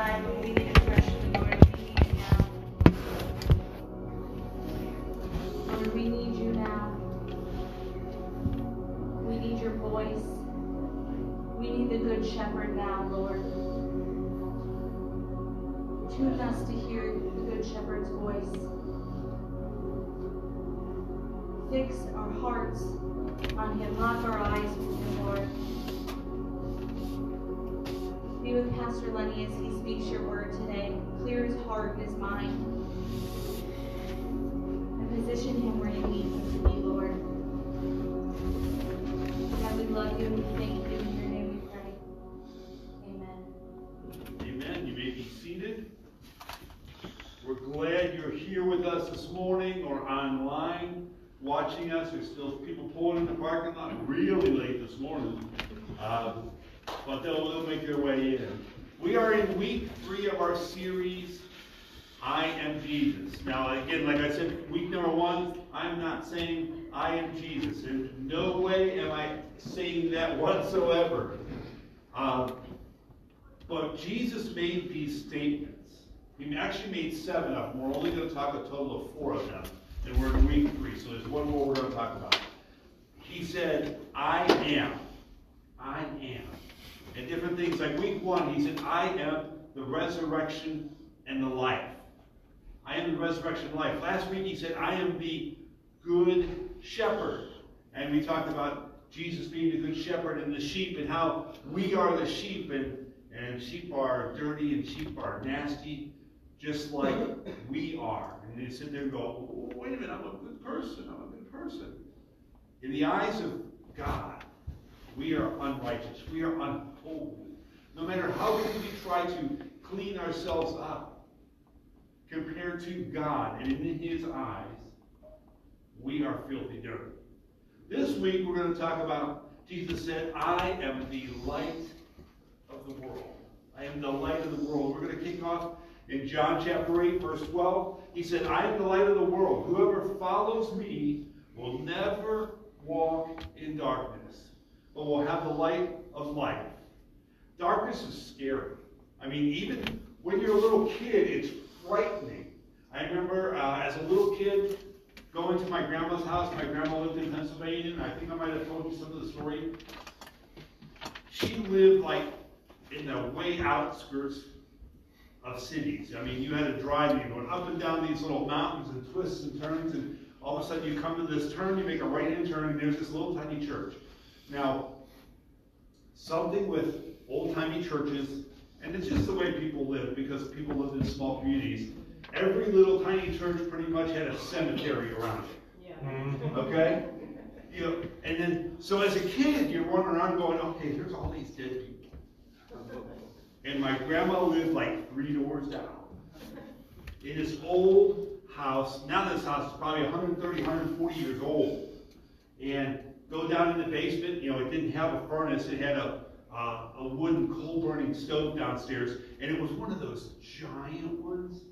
Lord. We need you now. Lord, we need you now. We need your voice. We need the good shepherd now, Lord. Tune us to hear the good shepherd's voice. Fix our hearts on him. Lock our eyes Pastor Lenny as he speaks your word today. Clear his heart and his mind. And position him where you need him to be, Lord. God, we love you and we thank you. In your name we pray. Amen. Amen. You may be seated. We're glad you're here with us this morning or online watching us. There's still people pulling in the parking lot really late this morning. Uh, but they'll, they'll make their way in. We are in week three of our series, I am Jesus. Now, again, like I said, week number one, I'm not saying I am Jesus. In no way am I saying that whatsoever. Um, but Jesus made these statements. He actually made seven of them. We're only going to talk a total of four of them. And we're in week three, so there's one more we're going to talk about. He said, I am. I am. And different things. Like week one, he said, I am the resurrection and the life. I am the resurrection and life. Last week he said, I am the good shepherd. And we talked about Jesus being the good shepherd and the sheep and how we are the sheep and, and sheep are dirty and sheep are nasty, just like we are. And they sit there and go, oh, wait a minute, I'm a good person. I'm a good person. In the eyes of God, we are unrighteous. We are unholy. No matter how we try to clean ourselves up, compared to God and in His eyes, we are filthy dirt. This week we're going to talk about Jesus said, I am the light of the world. I am the light of the world. We're going to kick off in John chapter 8, verse 12. He said, I am the light of the world. Whoever follows me will never walk in darkness, but will have the light of life. Darkness is scary. I mean, even when you're a little kid, it's frightening. I remember uh, as a little kid going to my grandma's house. My grandma lived in Pennsylvania, and I think I might have told you some of the story. She lived like in the way outskirts of cities. I mean, you had to drive, you going up and down these little mountains and twists and turns, and all of a sudden you come to this turn, you make a right-hand turn, and there's this little tiny church. Now, something with old-timey churches, and it's just the way people live because people lived in small communities. Every little tiny church pretty much had a cemetery around it. Mm-hmm. Okay? You know, and then, so as a kid, you're running around going, okay, there's all these dead people. And my grandma lived like three doors down. In this old house, now this house is probably 130, 140 years old. And go down in the basement, you know, it didn't have a furnace, it had a, uh, a wooden coal burning stove downstairs. And it was one of those giant ones.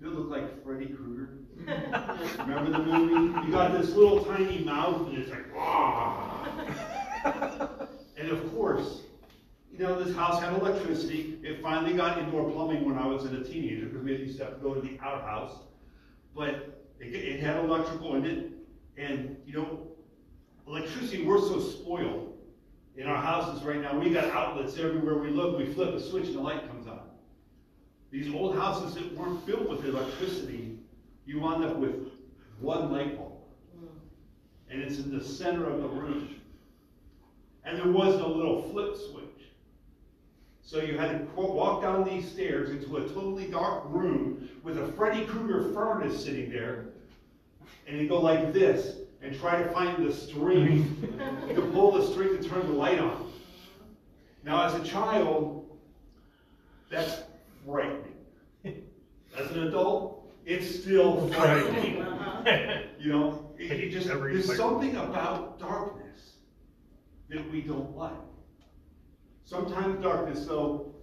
It looked like Freddy Krueger. Remember the movie? You got this little tiny mouth, and it's like, Wah! and of course, you know, this house had electricity. It finally got indoor plumbing when I was a teenager because we used to have to go to the outhouse. But it, it had electrical in it, and you know, electricity. We're so spoiled in our houses right now. We got outlets everywhere we look. We flip a switch, and the light comes on. These old houses that weren't built with electricity, you wound up with one light bulb. Hmm. And it's in the center of the room. And there was no little flip switch. So you had to walk down these stairs into a totally dark room with a Freddy Krueger furnace sitting there. And you go like this and try to find the string mm-hmm. to pull the string to turn the light on. Now, as a child, that's frightening. As an adult, it's still frightening. you know, it, it just there's something about darkness that we don't like. Sometimes darkness, though,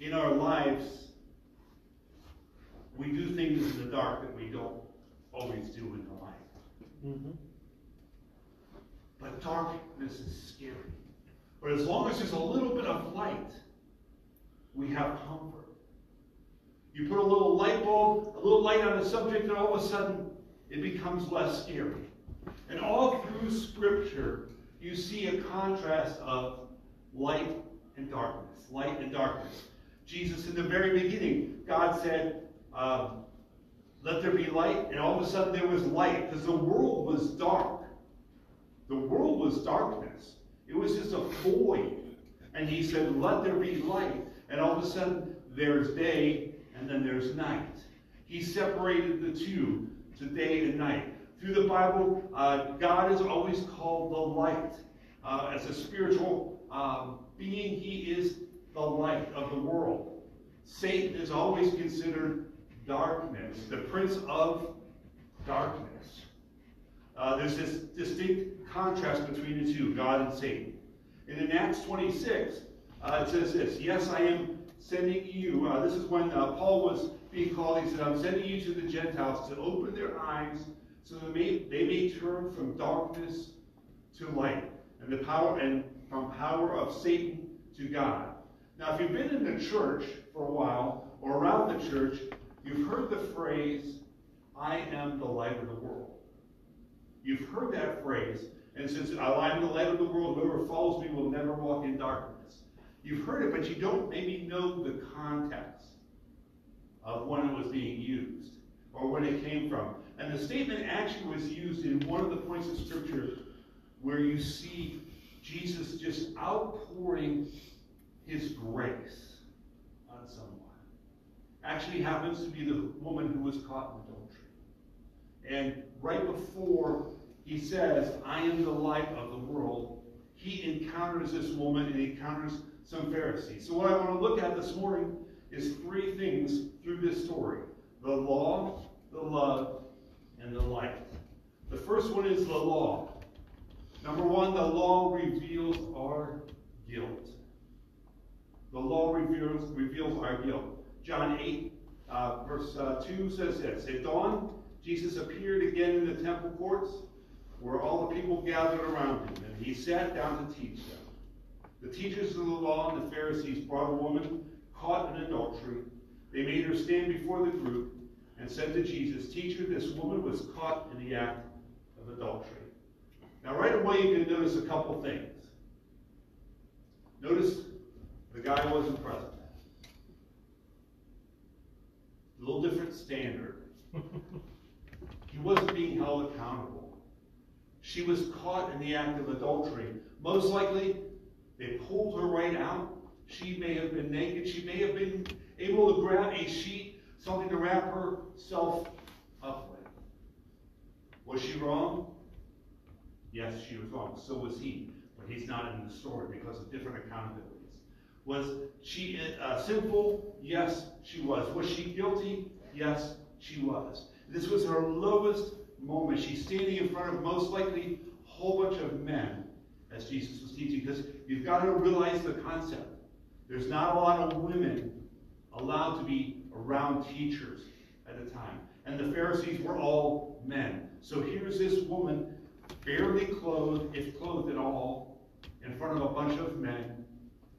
in our lives, we do things in the dark that we don't always do in the. Mm-hmm. But darkness is scary. But as long as there's a little bit of light, we have comfort. You put a little light bulb, a little light on a subject, and all of a sudden it becomes less scary. And all through Scripture, you see a contrast of light and darkness. Light and darkness. Jesus, in the very beginning, God said, um, Let there be light, and all of a sudden there was light, because the world was dark. The world was darkness. It was just a void. And he said, Let there be light. And all of a sudden there's day, and then there's night. He separated the two to day and night. Through the Bible, uh, God is always called the light. Uh, as a spiritual um, being, he is the light of the world. Satan is always considered darkness, the prince of darkness. Uh, there's this distinct contrast between the two, God and Satan. And in Acts 26, uh, it says this Yes, I am sending you. Uh, this is when uh, Paul was being called. He said, I'm sending you to the Gentiles to open their eyes so that they may, they may turn from darkness to light and the power and from power of Satan to God. Now, if you've been in the church for a while or around the church, you've heard the phrase, I am the light of the world. You've heard that phrase, and since I am the light of the world, whoever follows me will never walk in darkness. You've heard it, but you don't maybe know the context of when it was being used or when it came from. And the statement actually was used in one of the points of Scripture where you see Jesus just outpouring his grace on someone. Actually happens to be the woman who was caught in adultery. And right before he says, I am the light of the world, he encounters this woman and he encounters some Pharisees. So what I want to look at this morning is three things through this story. The law, the love, and the light. The first one is the law. Number one, the law reveals our guilt. The law reveals, reveals our guilt. John 8, uh, verse uh, 2 says this At dawn, Jesus appeared again in the temple courts where all the people gathered around him, and he sat down to teach them. The teachers of the law and the Pharisees brought a woman caught in adultery. They made her stand before the group and said to Jesus, Teacher, this woman was caught in the act of adultery. Now, right away, you can notice a couple things. Notice the guy wasn't present. A little different standard. he wasn't being held accountable. She was caught in the act of adultery. Most likely, they pulled her right out. She may have been naked. She may have been able to grab a sheet, something to wrap herself up with. Was she wrong? Yes, she was wrong. So was he. But he's not in the story because of different accountabilities. Was she uh, sinful? Yes, she was. Was she guilty? Yes, she was. This was her lowest moment. She's standing in front of most likely a whole bunch of men as Jesus was teaching. Because you've got to realize the concept. There's not a lot of women allowed to be around teachers at the time. And the Pharisees were all men. So here's this woman, barely clothed, if clothed at all, in front of a bunch of men.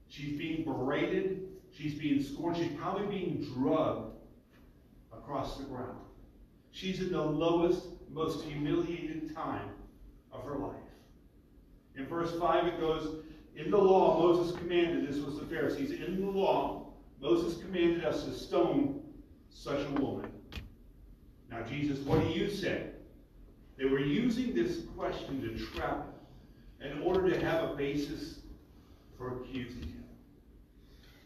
She's being berated. She's being scorned. She's probably being drugged across the ground. She's in the lowest, most humiliated time of her life. In verse 5, it goes, In the law, Moses commanded, this was the Pharisees, in the law, Moses commanded us to stone such a woman. Now, Jesus, what do you say? They were using this question to trap him in order to have a basis for accusing him.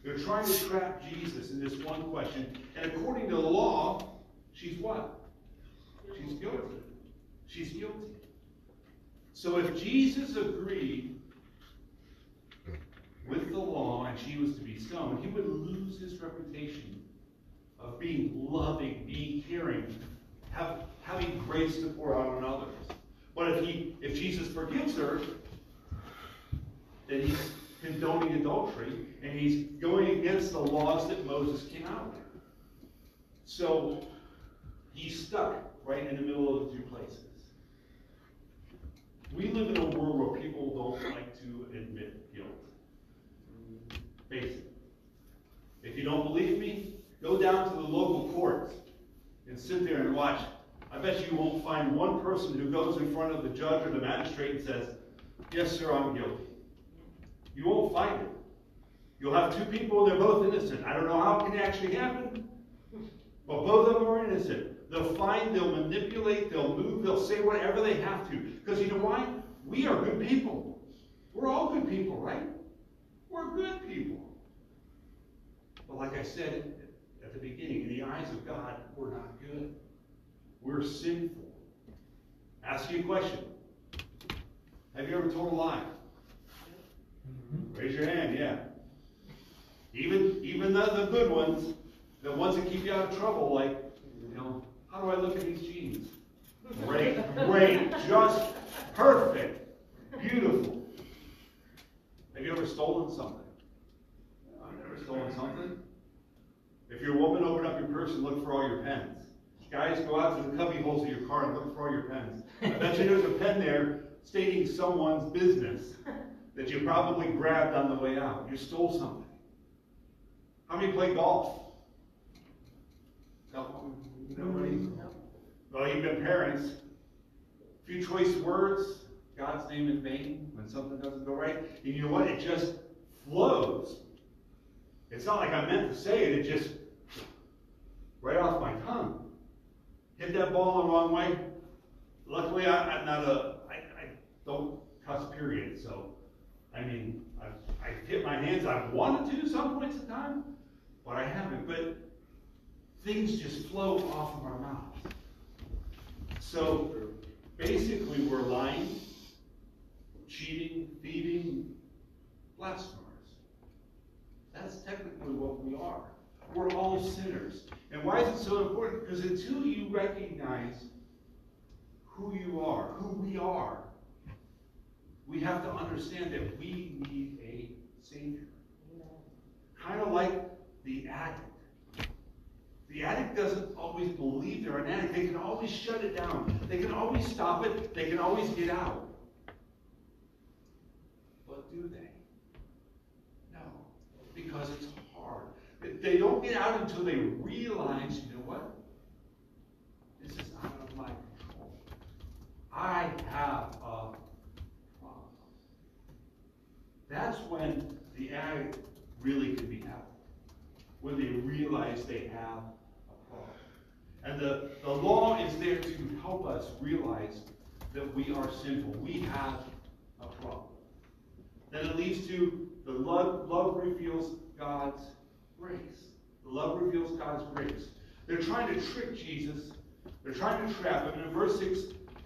They're trying to trap Jesus in this one question. And according to the law, she's what? She's guilty. She's guilty. So if Jesus agreed with the law and she was to be stoned, he would lose his reputation of being loving, being caring, have, having grace to pour out on others. But if he, if Jesus forgives her, then he's condoning adultery and he's going against the laws that Moses came out with. So he's stuck right in the middle of the two places. We live in a world where people don't like to admit guilt. It. If you don't believe me, Go down to the local court and sit there and watch. I bet you won't find one person who goes in front of the judge or the magistrate and says, Yes, sir, I'm guilty. You won't find it. You'll have two people, they're both innocent. I don't know how it can actually happen, but both of them are innocent. They'll find, they'll manipulate, they'll move, they'll say whatever they have to. Because you know why? We are good people. We're all good people, right? We're good people. But like I said at the beginning, in the eyes of God, we're not good. We're sinful. Ask you a question. Have you ever told a lie? Mm-hmm. Raise your hand, yeah. Even even the, the good ones, the ones that keep you out of trouble, like, you know, how do I look at these jeans? Great, great, just perfect, beautiful. Have you ever stolen something? I've never stolen something. If you're a woman, open up your purse and look for all your pens. Guys, go out to the cubby holes of your car and look for all your pens. I bet you there's a pen there stating someone's business that you probably grabbed on the way out. You stole something. How many play golf? No, nobody. Well, even parents. A few choice words, God's name in vain when something doesn't go right. And you know what? It just flows. It's not like I meant to say it, it just right off my tongue. Hit that ball the wrong way. Luckily, I, am not a, I, I don't cuss, period. So, I mean, I've, I've hit my hands. I've wanted to some points in time, but I haven't. But things just flow off of our mouths. So basically, we're lying, cheating, thieving, blasphemers. That's technically what we are. We're all sinners. And why is it so important? Because until you recognize who you are, who we are, we have to understand that we need a Savior. Kind of like the addict. The addict doesn't always believe they're an addict. They can always shut it down. They can always stop it. They can always get out. But do they? No. Because it's hard. They don't get out until they realize, you know what? This is out of my control. I have a problem. That's when the addict really can be helped. When they realize they have a problem. and the, the law is there to help us realize that we are sinful. We have a problem. Then it leads to the love, love reveals God's grace. The love reveals God's grace. They're trying to trick Jesus. They're trying to trap him. And in verse 6,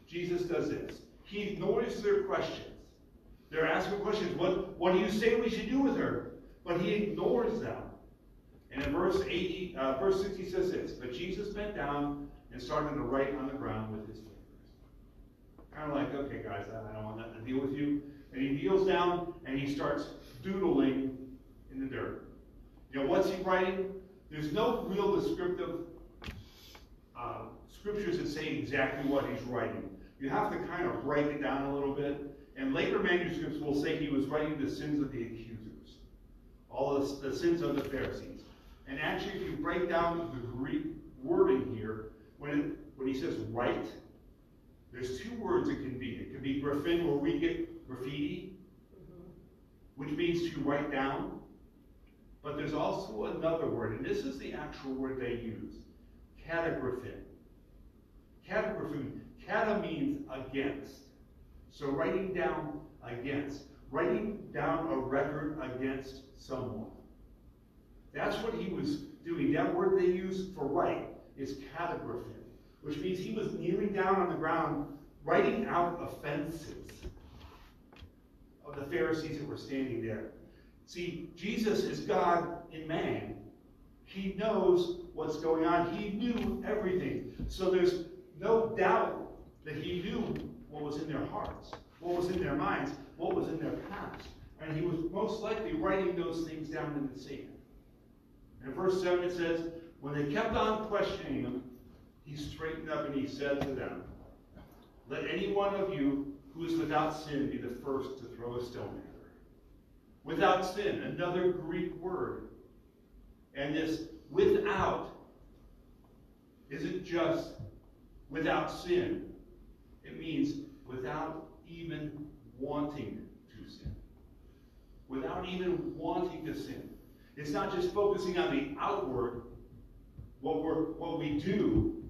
Jesus does this. He ignores their questions. They're asking questions. What, what do you say we should do with her? But he ignores them. And in verse 80, uh, verse 60 says this, But Jesus bent down and started to write on the ground with his fingers. Kind of like, okay, guys, I don't want nothing to deal with you. And he kneels down and he starts doodling in the dirt. You know, what's he writing? There's no real descriptive uh, scriptures that say exactly what he's writing. You have to kind of break it down a little bit. And later manuscripts will say he was writing the sins of the accusers, all the, the sins of the Pharisees. And actually, if you break down the Greek wording here, when, it, when he says write, there's two words it can be. It can be graphene, where we get graffiti, mm-hmm. which means to write down. But there's also another word, and this is the actual word they use catagraphene. Catagraphene. Cata means against. So writing down against. Writing down a record against someone. That's what he was doing. That word they use for write is catagraphing, which means he was kneeling down on the ground, writing out offenses of the Pharisees that were standing there. See, Jesus is God in man. He knows what's going on. He knew everything. So there's no doubt that he knew what was in their hearts, what was in their minds, what was in their past. And he was most likely writing those things down in the sand. In verse 7 it says, When they kept on questioning him, he straightened up and he said to them, Let any one of you who is without sin be the first to throw a stone at her. Without sin, another Greek word. And this without isn't just without sin. It means without even wanting to sin. Without even wanting to sin. It's not just focusing on the outward, what, we're, what we do,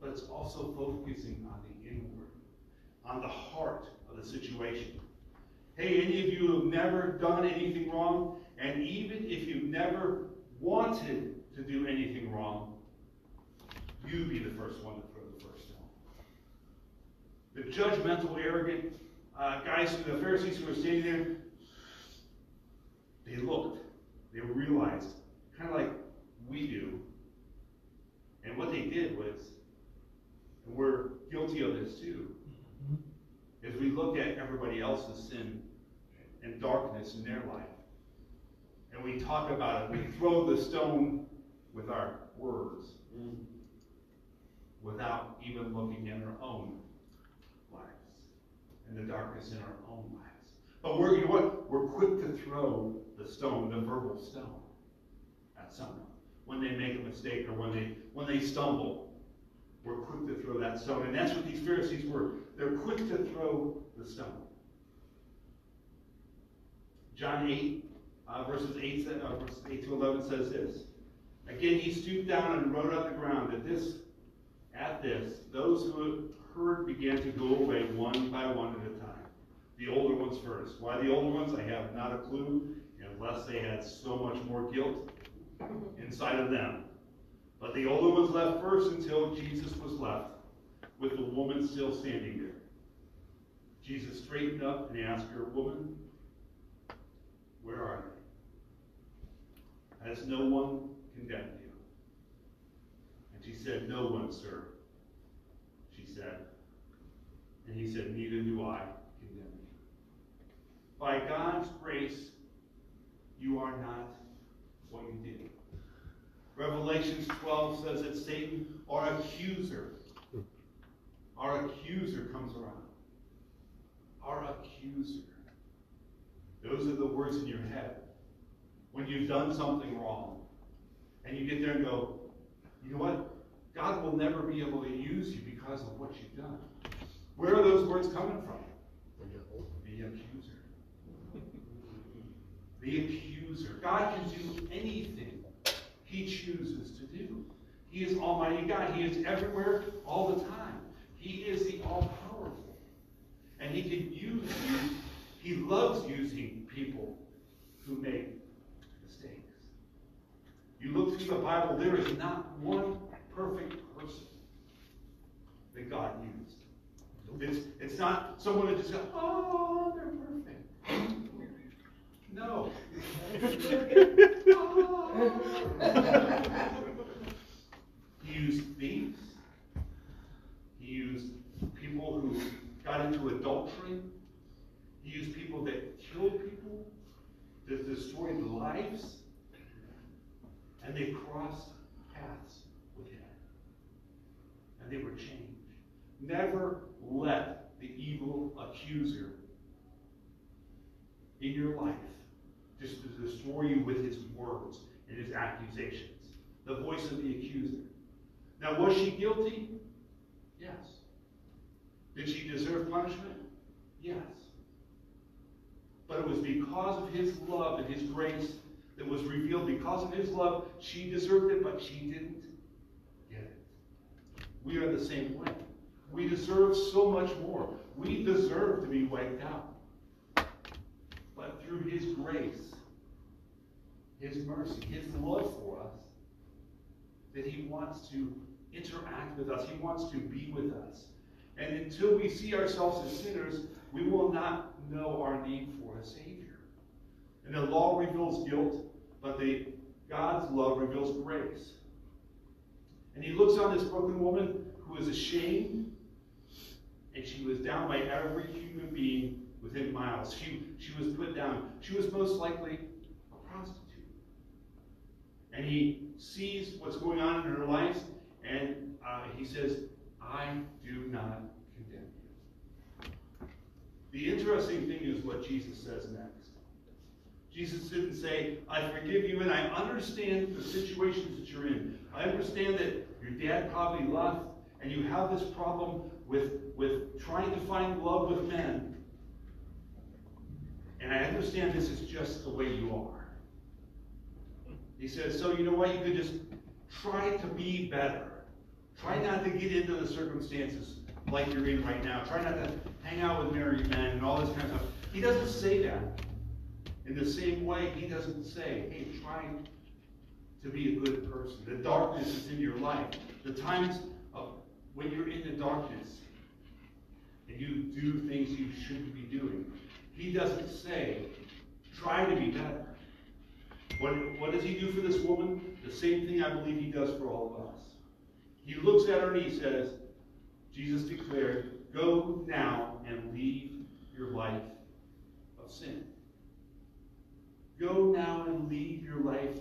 but it's also focusing on the inward, on the heart of the situation. Hey, any of you have never done anything wrong, and even if you've never wanted to do anything wrong, you be the first one to throw the first stone. The judgmental, arrogant uh, guys, the Pharisees who were standing there, they looked, they realized, kind of like we do. And what they did was, and we're guilty of this too, is we look at everybody else's sin and darkness in their life. And we talk about it. We throw the stone with our words without even looking at our own and the darkness in our own lives. But we're, you know what? We're quick to throw the stone, the verbal stone, at someone when they make a mistake or when they when they stumble. We're quick to throw that stone, and that's what these Pharisees were. They're quick to throw the stone. John 8, uh, verses 8, uh, verses 8 to 11 says this. Again, he stooped down and wrote on the ground that this, at this, those who began to go away one by one at a time. The older ones first. Why the older ones? I have not a clue, unless they had so much more guilt inside of them. But the older ones left first until Jesus was left, with the woman still standing there. Jesus straightened up and asked her, Woman, where are they? Has no one condemned you? And she said, No one, sir. She said. And he said, Neither do I condemn you. By God's grace, you are not what you did. Revelations 12 says that Satan, our accuser, our accuser comes around. Our accuser. Those are the words in your head. When you've done something wrong, and you get there and go, you know what? God will never be able to use you because of what you've done. Where are those words coming from? The accuser. The accuser. God can do anything he chooses to do. He is Almighty God. He is everywhere all the time. He is the all powerful. And He can use you. He loves using people who make mistakes. You look through the Bible, there is not one perfect person that God used. It's, it's not someone that just goes, oh, they're perfect. No. he used thieves. He used people who got into adultery. He used people that killed people, that destroyed lives, and they crossed paths with him. And they were changed. Never let the evil accuser in your life just to destroy you with his words and his accusations. The voice of the accuser. Now, was she guilty? Yes. Did she deserve punishment? Yes. But it was because of his love and his grace that was revealed. Because of his love, she deserved it, but she didn't get it. We are the same way. We deserve so much more. We deserve to be wiped out. But through his grace, his mercy, his love for us, that he wants to interact with us. He wants to be with us. And until we see ourselves as sinners, we will not know our need for a Savior. And the law reveals guilt, but the God's love reveals grace. And he looks on this broken woman who is ashamed, and she was down by every human being within miles. She, she was put down. She was most likely a prostitute. And he sees what's going on in her life, and uh, he says, I do not condemn you. The interesting thing is what Jesus says next. Jesus didn't say, I forgive you and I understand the situations that you're in. I understand that your dad probably left and you have this problem with, with trying to find love with men. And I understand this is just the way you are. He says, so you know what? You could just try to be better. Try not to get into the circumstances like you're in right now. Try not to hang out with married men and all this kind of stuff. He doesn't say that. In the same way, he doesn't say, hey, try to be a good person. The darkness is in your life. The times when you're in the darkness and you do things you shouldn't be doing. He doesn't say, try to be better. What, what does he do for this woman? The same thing I believe he does for all of us. He looks at her and he says, Jesus declared, Go now and leave your life of sin. Go now and leave your life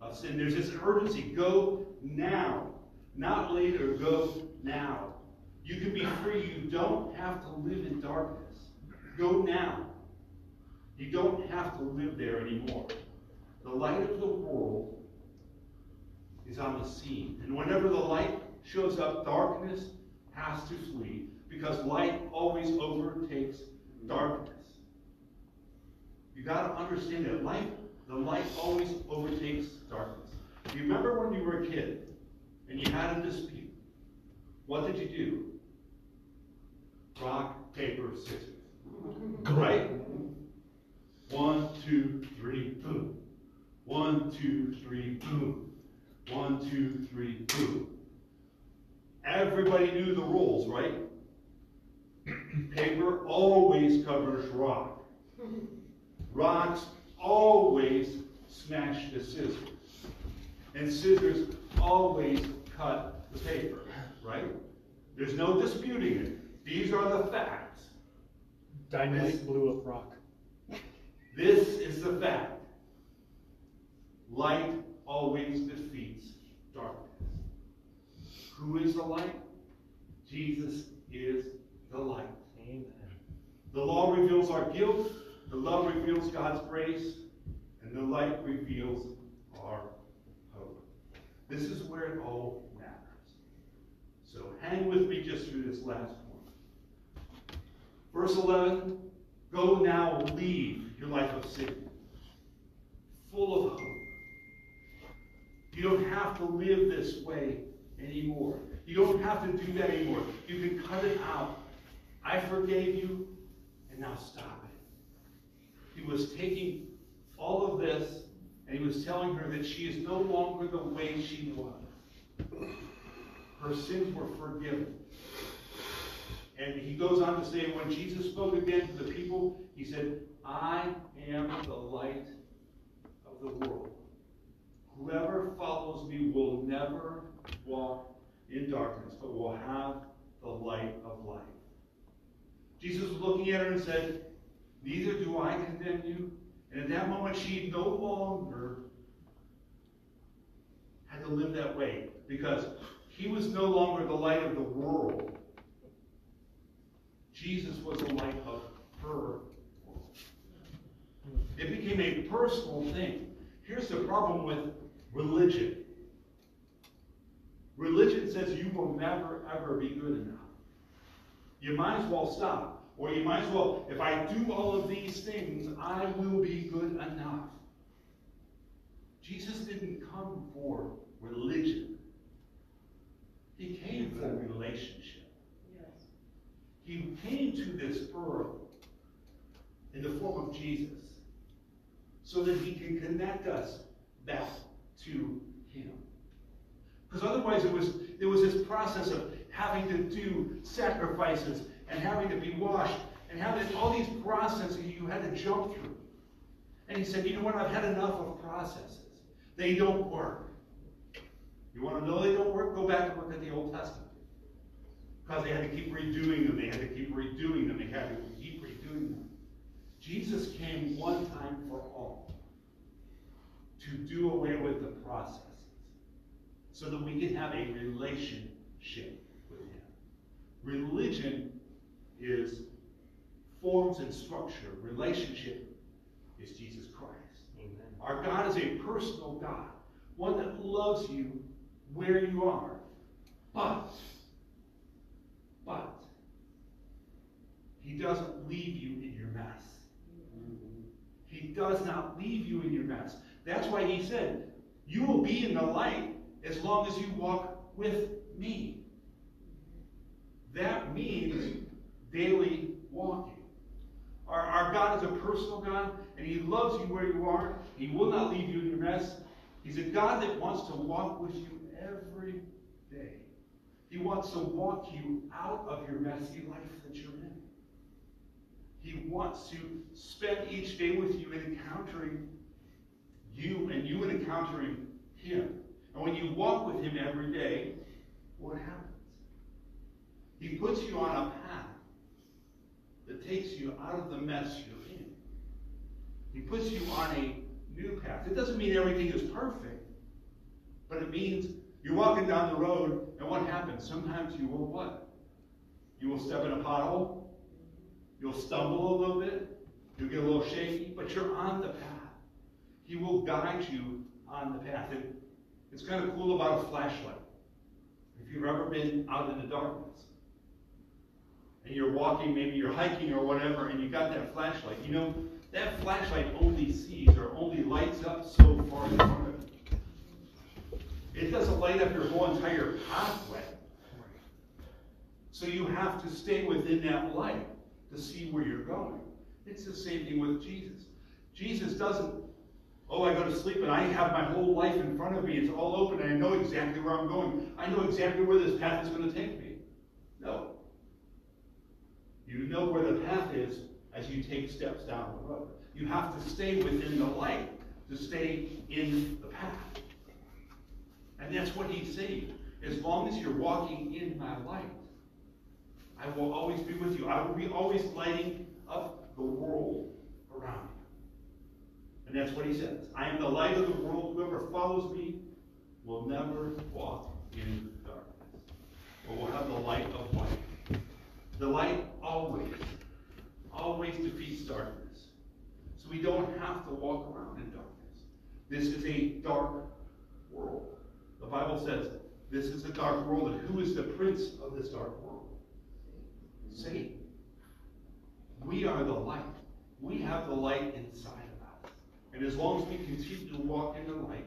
of sin. There's this urgency. Go now. Not later. Go now. You can be free. You don't have to live in darkness. Go now. You don't have to live there anymore. The light of the world is on the scene. And whenever the light shows up, darkness has to flee because light always overtakes darkness. You got to understand that light, the light always overtakes darkness. You remember when you were a kid and you had a dispute? What did you do? Rock, paper, scissors. Right? One, two, three, boom. One, two, three, boom. One, two, three, boom. Everybody knew the rules, right? Paper always covers rock. Rocks always smash the scissors. And scissors always cut the paper, right? There's no disputing it. These are the facts. Dynamite blew up rock. This is the fact. Light always defeats darkness. Who is the light? Jesus is the light. Amen. The law reveals our guilt, the love reveals God's grace, and the light reveals our hope. This is where it all. So hang with me just through this last one. Verse 11 Go now, leave your life of sin, full of hope. You don't have to live this way anymore. You don't have to do that anymore. You can cut it out. I forgave you, and now stop it. He was taking all of this, and he was telling her that she is no longer the way she was. Her sins were forgiven. And he goes on to say, when Jesus spoke again to the people, he said, I am the light of the world. Whoever follows me will never walk in darkness, but will have the light of life. Jesus was looking at her and said, Neither do I condemn you. And at that moment, she no longer had to live that way because he was no longer the light of the world. Jesus was the light of her world. It became a personal thing. Here's the problem with religion religion says you will never, ever be good enough. You might as well stop. Or you might as well, if I do all of these things, I will be good enough. Jesus didn't come for religion. He came for relationship. Yes. He came to this earth in the form of Jesus so that he can connect us back to him. Because otherwise it was it was this process of having to do sacrifices and having to be washed and having all these processes you had to jump through. And he said, you know what, I've had enough of processes. They don't work. You want to know they don't work? Go back and look at the Old Testament. Because they had to keep redoing them, they had to keep redoing them, they had to keep redoing them. Jesus came one time for all to do away with the processes so that we can have a relationship with Him. Religion is forms and structure, relationship is Jesus Christ. Amen. Our God is a personal God, one that loves you where you are. But, but, He doesn't leave you in your mess. He does not leave you in your mess. That's why He said, You will be in the light as long as you walk with me. That means daily walking. Our, our God is a personal God, and He loves you where you are. He will not leave you in your mess. He's a God that wants to walk with you day. He wants to walk you out of your messy life that you're in. He wants to spend each day with you and encountering you and you and encountering Him. And when you walk with Him every day, what happens? He puts you on a path that takes you out of the mess you're in. He puts you on a new path. It doesn't mean everything is perfect, but it means you're walking down the road, and what happens? Sometimes you will what? You will step in a pothole. You'll stumble a little bit. You'll get a little shaky, but you're on the path. He will guide you on the path. And it's kind of cool about a flashlight. If you've ever been out in the darkness, and you're walking, maybe you're hiking or whatever, and you got that flashlight, you know, that flashlight only sees or only lights up so far in front of it. It doesn't light up your whole entire pathway. So you have to stay within that light to see where you're going. It's the same thing with Jesus. Jesus doesn't, oh, I go to sleep and I have my whole life in front of me. It's all open and I know exactly where I'm going. I know exactly where this path is going to take me. No. You know where the path is as you take steps down the road. You have to stay within the light to stay in the path. And that's what he's saying. As long as you're walking in my light, I will always be with you. I will be always lighting up the world around you. And that's what he says. I am the light of the world. Whoever follows me will never walk in darkness, but will have the light of life. The light always, always defeats darkness. So we don't have to walk around in darkness. This is a dark world. The Bible says this is a dark world, and who is the prince of this dark world? Satan. We are the light. We have the light inside of us. And as long as we continue to walk in the light,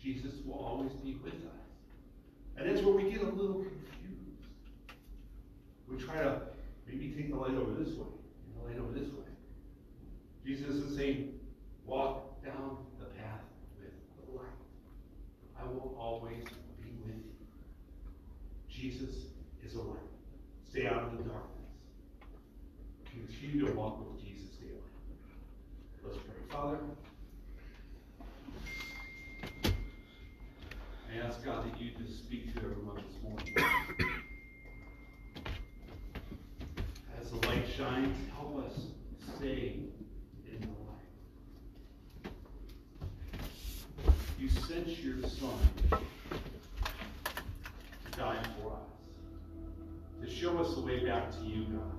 Jesus will always be with us. And that's where we get a little confused. We try to maybe take the light over this way and the light over this way. Jesus is saying, walk down the path with the light. I will always be with you. Jesus is a light. Stay out of the darkness. Continue to walk with Jesus daily. Let's pray. Father, I ask God that you just speak to everyone this morning. As the light shines, help us stay in the light. You sent your son to die for us, to show us the way back to you, God,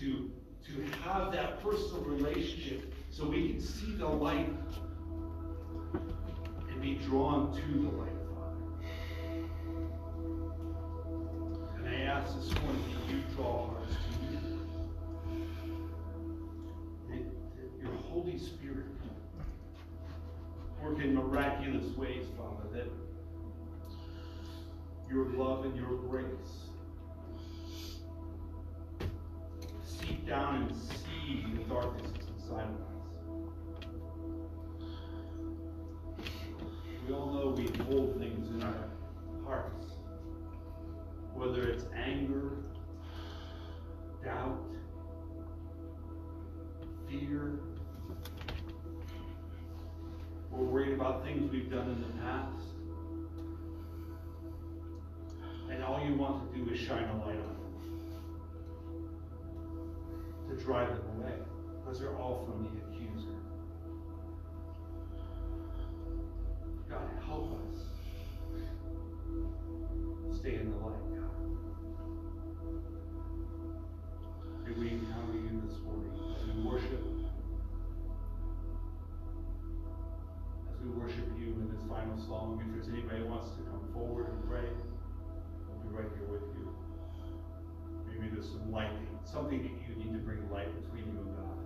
to, to have that personal relationship so we can see the light and be drawn to the light, Father. And I ask this morning miraculous ways, Father, that your love and your grace final song. If there's anybody who wants to come forward and pray, I'll be right here with you. Maybe there's some light, something that you need to bring light between you and God.